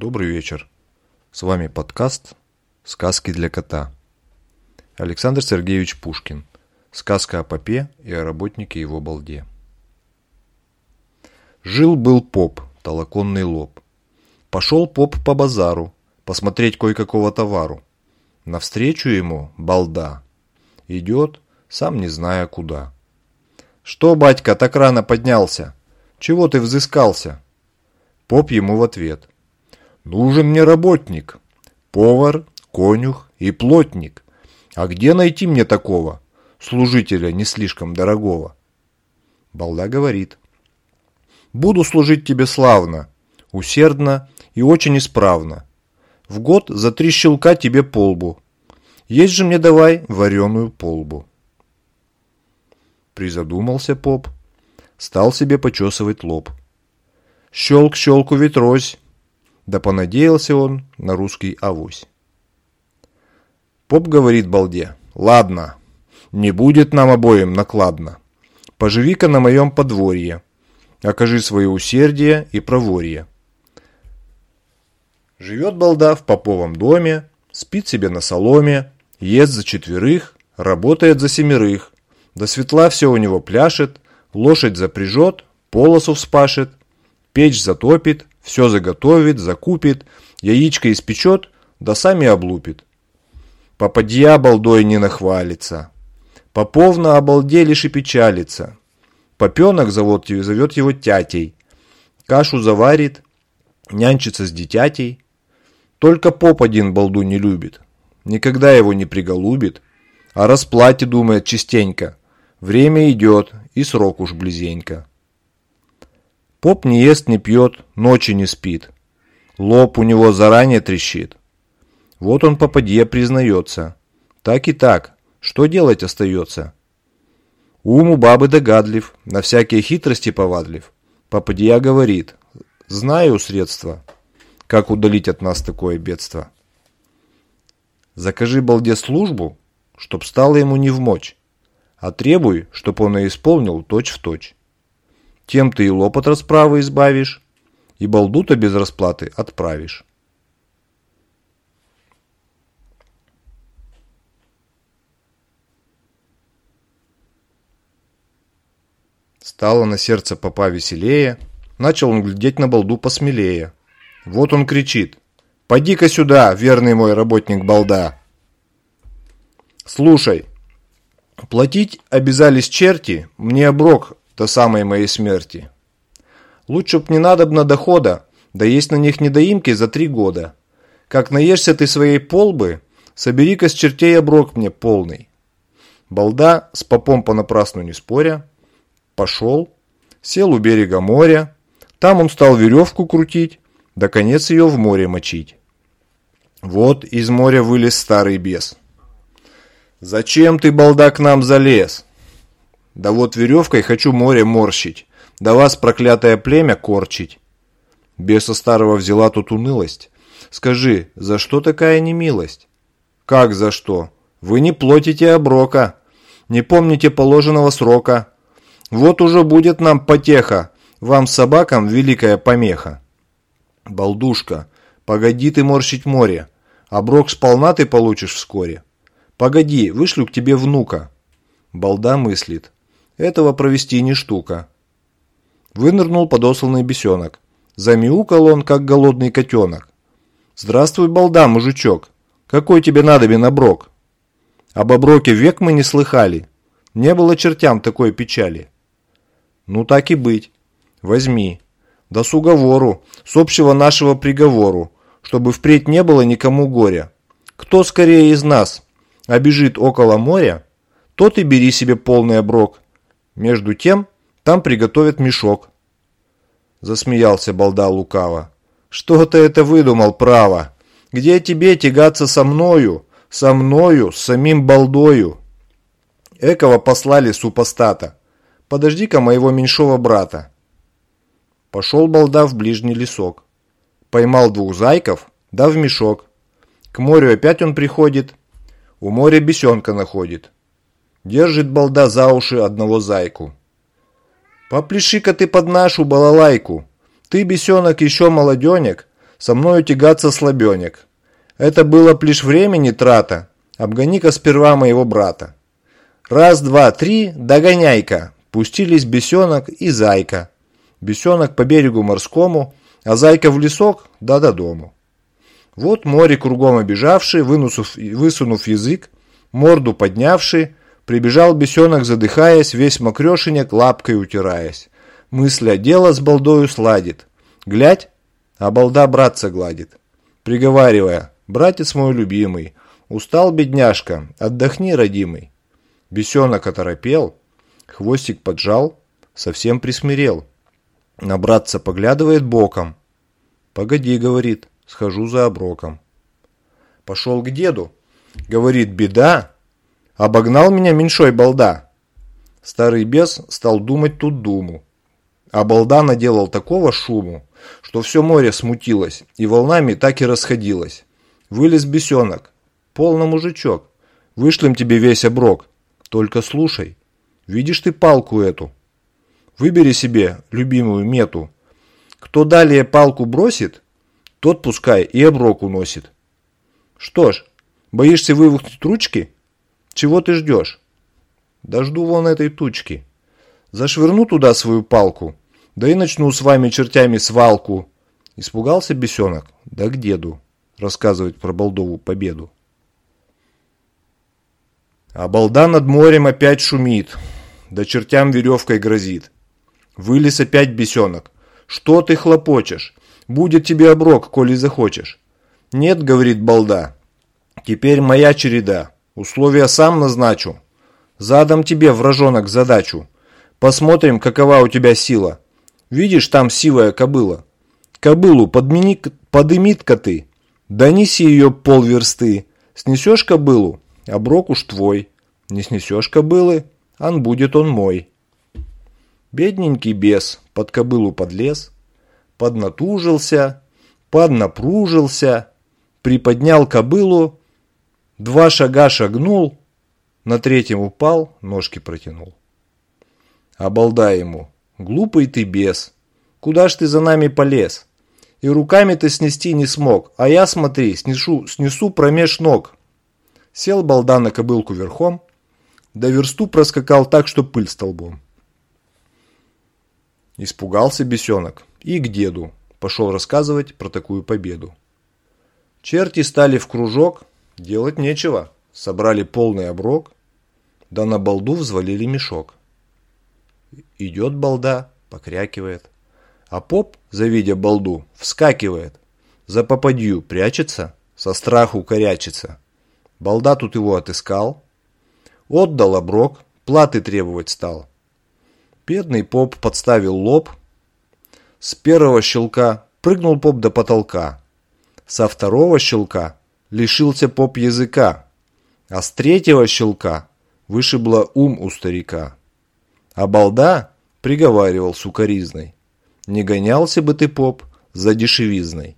Добрый вечер. С вами подкаст «Сказки для кота». Александр Сергеевич Пушкин. Сказка о попе и о работнике его балде. Жил-был поп, толоконный лоб. Пошел поп по базару, посмотреть кое-какого товару. Навстречу ему балда. Идет, сам не зная куда. «Что, батька, так рано поднялся? Чего ты взыскался?» Поп ему в ответ. Нужен мне работник, повар, конюх и плотник. А где найти мне такого, служителя не слишком дорогого? Балда говорит. Буду служить тебе славно, усердно и очень исправно. В год за три щелка тебе полбу. Есть же мне давай вареную полбу. Призадумался поп, стал себе почесывать лоб. Щелк щелку ветрось, да понадеялся он на русский авось. Поп говорит балде, ладно, не будет нам обоим накладно. Поживи-ка на моем подворье, окажи свое усердие и проворье. Живет балда в поповом доме, спит себе на соломе, ест за четверых, работает за семерых. До светла все у него пляшет, лошадь запряжет, полосу вспашет, печь затопит, все заготовит, закупит, яичко испечет, да сами облупит. Попадья балдой не нахвалится. Поповна обалде лишь и печалится. Попенок зовет, зовет его тятей. Кашу заварит, нянчится с дитятей. Только поп один балду не любит. Никогда его не приголубит. а расплате думает частенько. Время идет, и срок уж близенько. Поп не ест, не пьет, ночи не спит. Лоб у него заранее трещит. Вот он попадье признается. Так и так, что делать остается? Ум у бабы догадлив, на всякие хитрости повадлив. Попадья говорит, знаю средства, как удалить от нас такое бедство. Закажи балде службу, чтоб стало ему не в мочь, а требуй, чтоб он и исполнил точь в точь. Тем ты и лоб от расправы избавишь, и балдута без расплаты отправишь. Стало на сердце попа веселее, начал он глядеть на балду посмелее. Вот он кричит. «Поди-ка сюда, верный мой работник балда!» «Слушай, платить обязались черти, мне оброк до самой моей смерти. Лучше б не надобно дохода, да есть на них недоимки за три года. Как наешься ты своей полбы, собери-ка с чертей оброк мне полный. Балда, с попом понапрасну не споря, пошел, сел у берега моря, там он стал веревку крутить, да конец ее в море мочить. Вот из моря вылез старый бес. «Зачем ты, балда, к нам залез?» Да вот веревкой хочу море морщить, да вас, проклятое племя, корчить. Беса старого взяла тут унылость. Скажи, за что такая немилость? Как за что? Вы не платите оброка, не помните положенного срока. Вот уже будет нам потеха, вам собакам великая помеха. Балдушка, погоди ты морщить море, оброк сполна ты получишь вскоре. Погоди, вышлю к тебе внука. Балда мыслит. Этого провести не штука. Вынырнул подосланный бесенок. Замяукал он, как голодный котенок. «Здравствуй, балда, мужичок! Какой тебе надобен оброк?» Об оброке век мы не слыхали. Не было чертям такой печали. Ну так и быть. Возьми. Да с уговору, с общего нашего приговору, чтобы впредь не было никому горя. Кто скорее из нас обежит около моря, тот и бери себе полный оброк между тем, там приготовят мешок. Засмеялся балда лукаво. Что ты это выдумал, право? Где тебе тягаться со мною, со мною, с самим балдою? Экого послали супостата. Подожди-ка моего меньшого брата. Пошел балда в ближний лесок. Поймал двух зайков, да в мешок. К морю опять он приходит. У моря бесенка находит. Держит балда за уши одного зайку. Попляши-ка ты под нашу балалайку. Ты, бесенок, еще молоденек. со мною тягаться слабенек. Это было лишь времени трата, обгони-ка сперва моего брата. Раз, два, три, догоняй-ка, пустились бесенок и зайка. Бесенок по берегу морскому, а зайка в лесок, да до дому. Вот море кругом обижавший, вынусув, высунув язык, морду поднявший, прибежал бесенок, задыхаясь, весь мокрешенек лапкой утираясь. Мысля дело с балдою сладит. Глядь, а балда братца гладит. Приговаривая, братец мой любимый, устал бедняжка, отдохни, родимый. Бесенок оторопел, хвостик поджал, совсем присмирел. На братца поглядывает боком. «Погоди», — говорит, — «схожу за оброком». Пошел к деду. Говорит, беда. Обогнал меня меньшой балда. Старый бес стал думать тут думу. А балда наделал такого шуму, что все море смутилось и волнами так и расходилось. Вылез бесенок. Полно мужичок. Вышлем тебе весь оброк. Только слушай. Видишь ты палку эту? Выбери себе любимую мету. Кто далее палку бросит, тот пускай и оброк уносит. Что ж, боишься вывихнуть ручки? Чего ты ждешь? Да жду вон этой тучки. Зашвырну туда свою палку, да и начну с вами чертями свалку. Испугался бесенок, да к деду, рассказывать про Балдову победу. А балда над морем опять шумит, да чертям веревкой грозит. Вылез опять бесенок. Что ты хлопочешь? Будет тебе оброк, коли захочешь. Нет, говорит балда. Теперь моя череда. Условия сам назначу. Задам тебе, вражонок, задачу. Посмотрим, какова у тебя сила. Видишь, там сивая кобыла. Кобылу подмени, подымит-ка ты. Донеси ее полверсты. Снесешь кобылу, оброк уж твой. Не снесешь кобылы, ан будет он мой. Бедненький бес под кобылу подлез, поднатужился, поднапружился, приподнял кобылу, два шага шагнул, на третьем упал, ножки протянул. Обалда ему, глупый ты бес, куда ж ты за нами полез? И руками ты снести не смог, а я, смотри, снесу, снесу промеж ног. Сел балда на кобылку верхом, до версту проскакал так, что пыль столбом. Испугался бесенок и к деду пошел рассказывать про такую победу. Черти стали в кружок, делать нечего, собрали полный оброк, да на балду взвалили мешок. Идет балда, покрякивает, а поп, завидя балду, вскакивает, за попадью прячется, со страху корячится. Балда тут его отыскал, отдал оброк, платы требовать стал. Бедный поп подставил лоб. С первого щелка прыгнул поп до потолка. Со второго щелка лишился поп языка. А с третьего щелка вышибло ум у старика. А балда приговаривал сукоризной. Не гонялся бы ты, поп, за дешевизной.